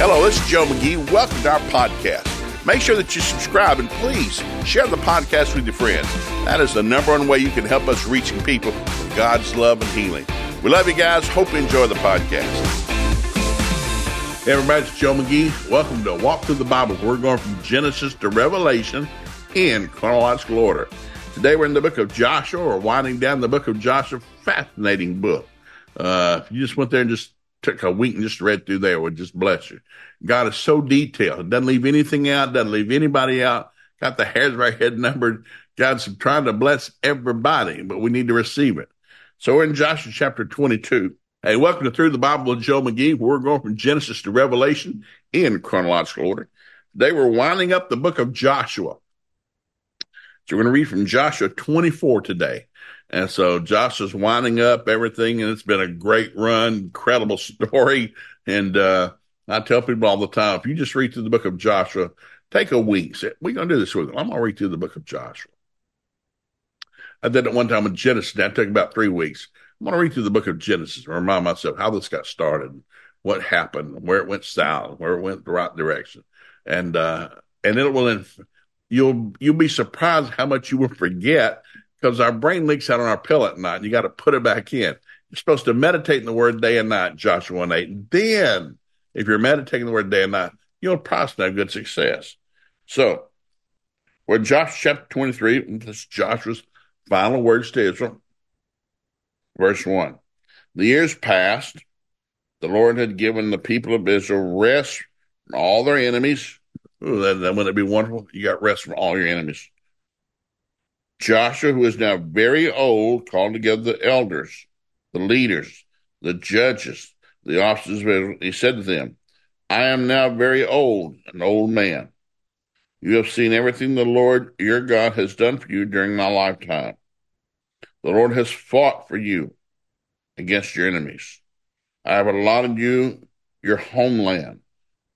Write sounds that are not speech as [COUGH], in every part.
Hello, this is Joe McGee. Welcome to our podcast. Make sure that you subscribe and please share the podcast with your friends. That is the number one way you can help us reaching people with God's love and healing. We love you guys. Hope you enjoy the podcast. Hey, everybody, it's Joe McGee. Welcome to Walk Through the Bible. We're going from Genesis to Revelation in chronological order. Today we're in the book of Joshua. We're winding down the book of Joshua. Fascinating book. Uh, if you just went there and just took a week and just read through there would just bless you. God is so detailed. Doesn't leave anything out. Doesn't leave anybody out. Got the hairs of our head numbered. God's trying to bless everybody, but we need to receive it. So we're in Joshua chapter 22. Hey, welcome to Through the Bible with Joe McGee. We're going from Genesis to Revelation in chronological order. Today we're winding up the book of Joshua. So we're going to read from Joshua 24 today. And so Joshua's winding up everything, and it's been a great run, incredible [LAUGHS] story. And uh, I tell people all the time, if you just read through the book of Joshua, take a week. Say, we're going to do this with them. I'm going to read through the book of Joshua. I did it one time with Genesis. That took about three weeks. I'm going to read through the book of Genesis and remind myself how this got started, what happened, where it went south, where it went the right direction, and uh, and it will. Inf- you'll you'll be surprised how much you will forget because our brain leaks out on our pill at night. You got to put it back in. You're supposed to meditate in the word day and night, Joshua 1 8. Then, if you're meditating the word day and night, you'll probably have good success. So, we're Joshua chapter 23. This is Joshua's final words to Israel. Verse 1. The years passed. The Lord had given the people of Israel rest from all their enemies. Ooh, wouldn't it be wonderful? You got rest from all your enemies. Joshua, who is now very old, called together the elders, the leaders, the judges, the officers of Israel. He said to them, I am now very old, an old man. You have seen everything the Lord your God has done for you during my lifetime. The Lord has fought for you against your enemies. I have allotted you your homeland,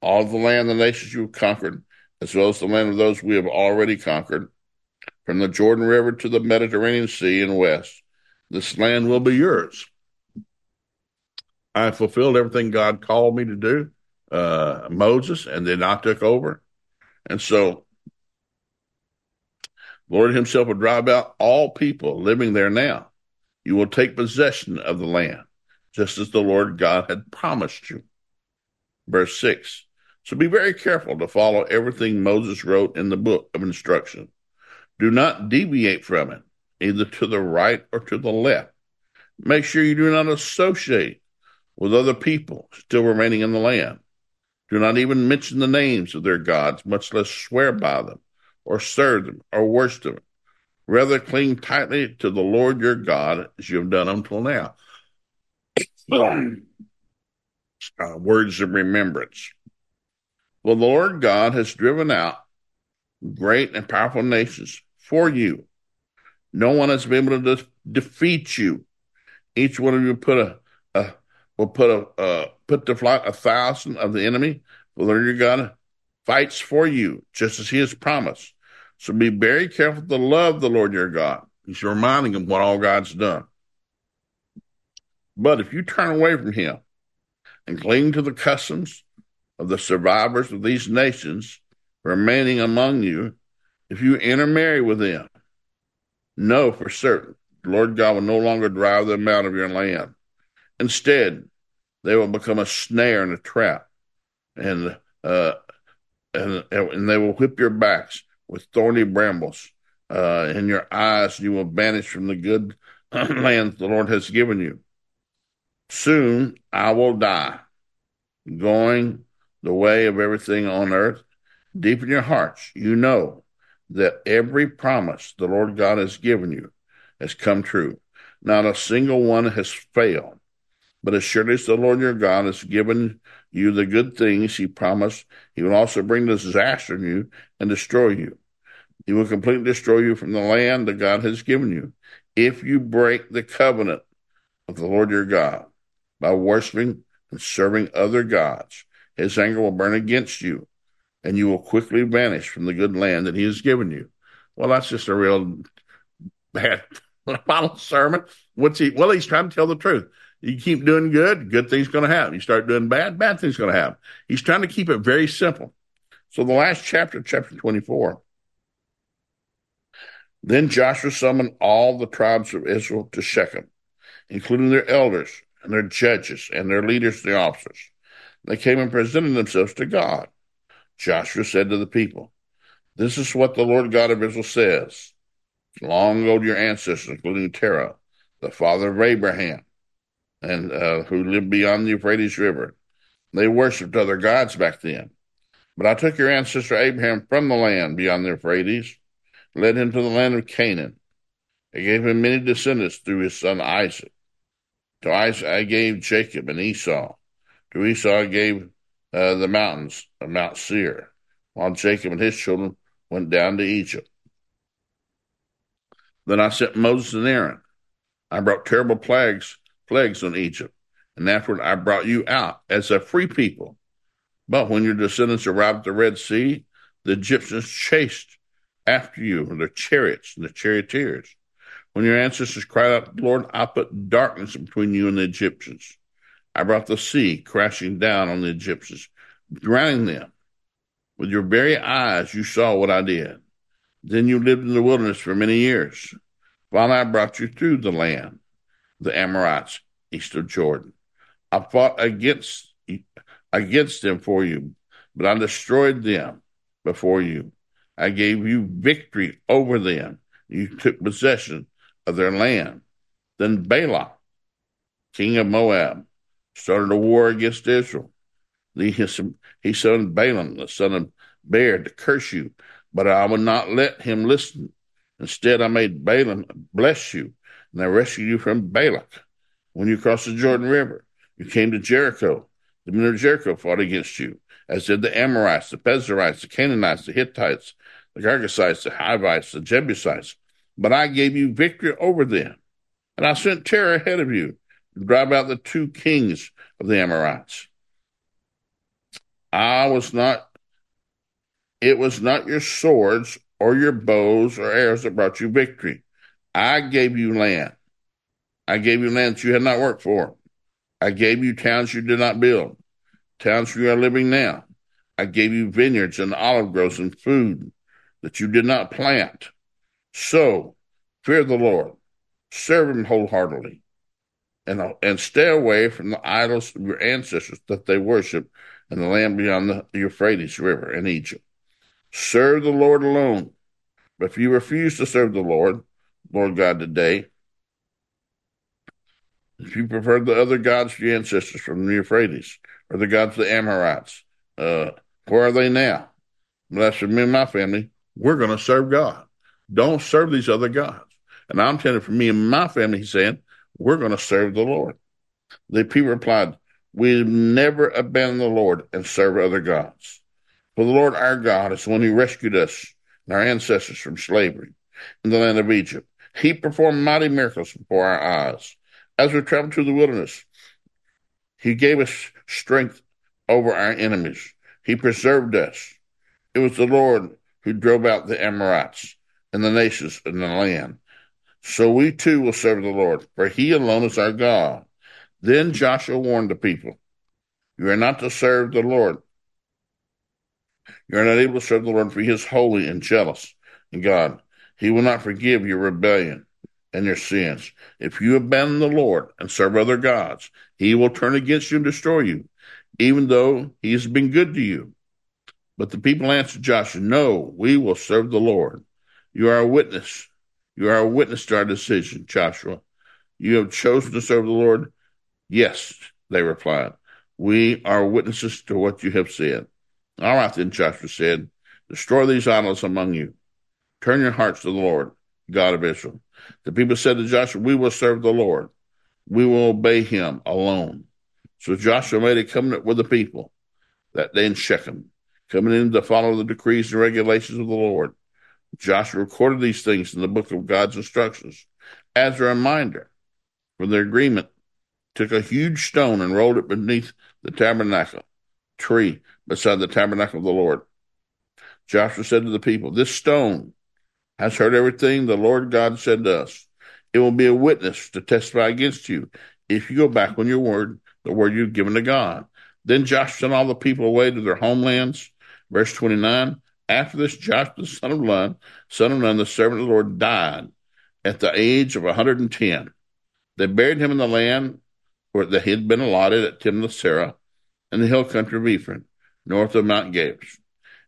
all the land the nations you have conquered, as well as the land of those we have already conquered from the Jordan River to the Mediterranean Sea and west. This land will be yours. I fulfilled everything God called me to do, uh, Moses, and then I took over. And so, Lord Himself will drive out all people living there now. You will take possession of the land, just as the Lord God had promised you. Verse 6. So be very careful to follow everything Moses wrote in the book of instruction do not deviate from it, either to the right or to the left. Make sure you do not associate with other people still remaining in the land. Do not even mention the names of their gods, much less swear by them, or serve them, or worship them. Rather, cling tightly to the Lord your God as you have done until now. [CLEARS THROAT] uh, words of remembrance. The Lord God has driven out great and powerful nations for you. No one has been able to de- defeat you. Each one of you put a, a will put a uh, put to flight a thousand of the enemy. The Lord your God fights for you, just as He has promised. So be very careful to love the Lord your God. He's reminding him what all God's done. But if you turn away from Him and cling to the customs of the survivors of these nations remaining among you, if you intermarry with them, know for certain the Lord God will no longer drive them out of your land. Instead, they will become a snare and a trap, and uh, and and they will whip your backs with thorny brambles. Uh, in your eyes, you will vanish from the good [CLEARS THROAT] land the Lord has given you. Soon I will die, going the way of everything on earth. Deep in your hearts, you know that every promise the Lord God has given you has come true. Not a single one has failed. But as surely as the Lord your God has given you the good things he promised, he will also bring disaster on you and destroy you. He will completely destroy you from the land that God has given you if you break the covenant of the Lord your God by worshiping and serving other gods. His anger will burn against you and you will quickly vanish from the good land that he has given you. Well, that's just a real bad [LAUGHS] final sermon. What's he? Well, he's trying to tell the truth. You keep doing good, good things going to happen. You start doing bad, bad things going to happen. He's trying to keep it very simple. So the last chapter, chapter 24. Then Joshua summoned all the tribes of Israel to Shechem, including their elders and their judges and their leaders, the officers. They came and presented themselves to God. Joshua said to the people, This is what the Lord God of Israel says. Long ago, your ancestors, including Terah, the father of Abraham, and uh, who lived beyond the Euphrates River, they worshipped other gods back then. But I took your ancestor Abraham from the land beyond the Euphrates, led him to the land of Canaan. I gave him many descendants through his son Isaac. To Isaac I gave Jacob and Esau. To Esau I gave uh, the mountains of Mount Seir, while Jacob and his children went down to Egypt. Then I sent Moses and Aaron. I brought terrible plagues, plagues on Egypt, and afterward I brought you out as a free people. But when your descendants arrived at the Red Sea, the Egyptians chased after you with their chariots and the charioteers. When your ancestors cried out Lord, I put darkness between you and the Egyptians. I brought the sea crashing down on the Egyptians, drowning them. With your very eyes, you saw what I did. Then you lived in the wilderness for many years. Finally, I brought you through the land, the Amorites, east of Jordan. I fought against against them for you, but I destroyed them before you. I gave you victory over them. You took possession of their land. Then Balak, king of Moab, started a war against Israel. He, he summoned Balaam, the son of Beor, to curse you, but I would not let him listen. Instead, I made Balaam bless you, and I rescued you from Balak. When you crossed the Jordan River, you came to Jericho. The men of Jericho fought against you, as did the Amorites, the Perizzites, the Canaanites, the Hittites, the Girgashites, the Hivites, the Jebusites. But I gave you victory over them, and I sent terror ahead of you drive out the two kings of the Amorites. I was not, it was not your swords or your bows or arrows that brought you victory. I gave you land. I gave you land that you had not worked for. I gave you towns you did not build, towns you are living now. I gave you vineyards and olive groves and food that you did not plant. So fear the Lord, serve him wholeheartedly, and, and stay away from the idols of your ancestors that they worship in the land beyond the Euphrates River in Egypt. Serve the Lord alone. But if you refuse to serve the Lord, Lord God, today, if you prefer the other gods of your ancestors from the Euphrates, or the gods of the Amorites, uh, where are they now? Well, that's for me and my family. We're going to serve God. Don't serve these other gods. And I'm telling for me and my family, he's saying, we're going to serve the Lord. The people replied, We never abandon the Lord and serve other gods. For the Lord our God is the one who rescued us and our ancestors from slavery in the land of Egypt. He performed mighty miracles before our eyes as we traveled through the wilderness. He gave us strength over our enemies. He preserved us. It was the Lord who drove out the Amorites and the nations in the land. So we too will serve the Lord, for he alone is our God. Then Joshua warned the people, You are not to serve the Lord. You are not able to serve the Lord, for he is holy and jealous and God. He will not forgive your rebellion and your sins. If you abandon the Lord and serve other gods, he will turn against you and destroy you, even though he has been good to you. But the people answered Joshua, No, we will serve the Lord. You are a witness. You are a witness to our decision, Joshua. You have chosen to serve the Lord. Yes, they replied. We are witnesses to what you have said. All right, then, Joshua said, Destroy these idols among you. Turn your hearts to the Lord, God of Israel. The people said to Joshua, We will serve the Lord. We will obey him alone. So Joshua made a covenant with the people that day in Shechem, coming in to follow the decrees and regulations of the Lord. Joshua recorded these things in the book of God's instructions as a reminder for their agreement. Took a huge stone and rolled it beneath the tabernacle tree beside the tabernacle of the Lord. Joshua said to the people, This stone has heard everything the Lord God said to us. It will be a witness to testify against you if you go back on your word, the word you've given to God. Then Joshua sent all the people away to their homelands. Verse 29 After this, Joshua, the son of Nun, son of Nun, the servant of the Lord, died at the age of 110. They buried him in the land where that he had been allotted at Timnath Serah in the hill country of Ephraim, north of Mount Gaash.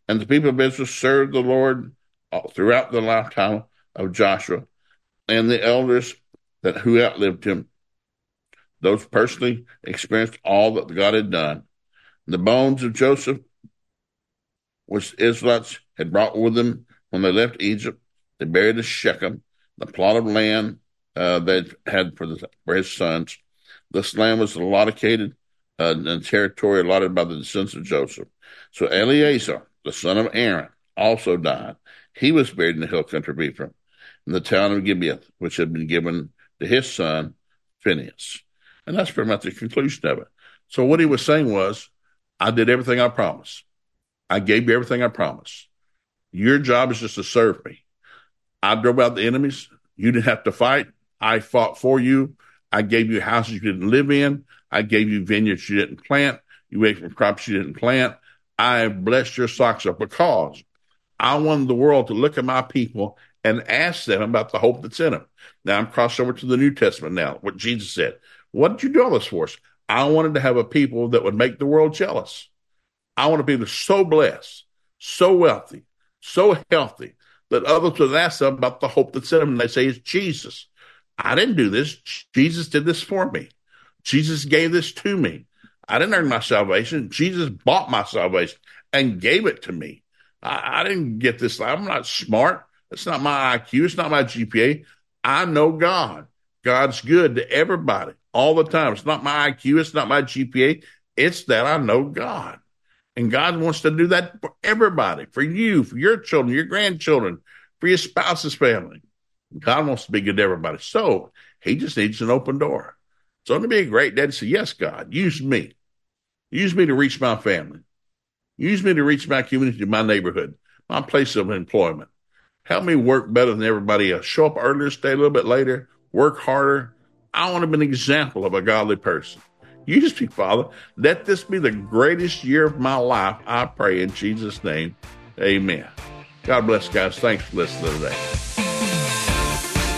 And the people of Israel served the Lord throughout the lifetime of Joshua and the elders that who outlived him. Those personally experienced all that God had done. The bones of Joseph, which Israelites had brought with them when they left Egypt, they buried at Shechem, the plot of land uh, they had for, the, for his sons. This land was allotted uh, in territory allotted by the descendants of Joseph. So Eleazar, the son of Aaron, also died. He was buried in the hill country of Ephraim, in the town of Gibeah, which had been given to his son Phinehas. And that's pretty much the conclusion of it. So what he was saying was, I did everything I promised. I gave you everything I promised. Your job is just to serve me. I drove out the enemies. You didn't have to fight. I fought for you. I gave you houses you didn't live in. I gave you vineyards you didn't plant. You ate from crops you didn't plant. I blessed your socks up because I wanted the world to look at my people and ask them about the hope that's in them. Now I'm crossed over to the New Testament now, what Jesus said. What did you do all this for us? I wanted to have a people that would make the world jealous. I want to be so blessed, so wealthy, so healthy that others would ask them about the hope that's in them. And they say, it's Jesus. I didn't do this. Jesus did this for me. Jesus gave this to me. I didn't earn my salvation. Jesus bought my salvation and gave it to me. I, I didn't get this. I'm not smart. It's not my IQ. It's not my GPA. I know God. God's good to everybody all the time. It's not my IQ. It's not my GPA. It's that I know God. And God wants to do that for everybody, for you, for your children, your grandchildren, for your spouse's family. God wants to be good to everybody. So he just needs an open door. So to be a great dad say, yes, God, use me. Use me to reach my family. Use me to reach my community, my neighborhood, my place of employment. Help me work better than everybody else. Show up earlier, stay a little bit later, work harder. I want to be an example of a godly person. Use speak, Father. Let this be the greatest year of my life. I pray in Jesus' name. Amen. God bless, guys. Thanks for listening today.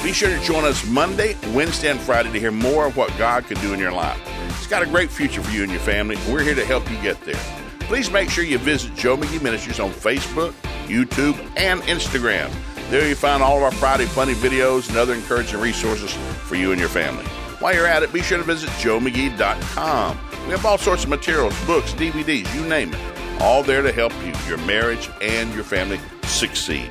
Be sure to join us Monday, Wednesday, and Friday to hear more of what God can do in your life. It's got a great future for you and your family, and we're here to help you get there please make sure you visit Joe McGee Ministries on Facebook, YouTube, and Instagram. There you find all of our Friday funny videos and other encouraging resources for you and your family. While you're at it, be sure to visit joemcgee.com. We have all sorts of materials, books, DVDs, you name it, all there to help you, your marriage, and your family succeed.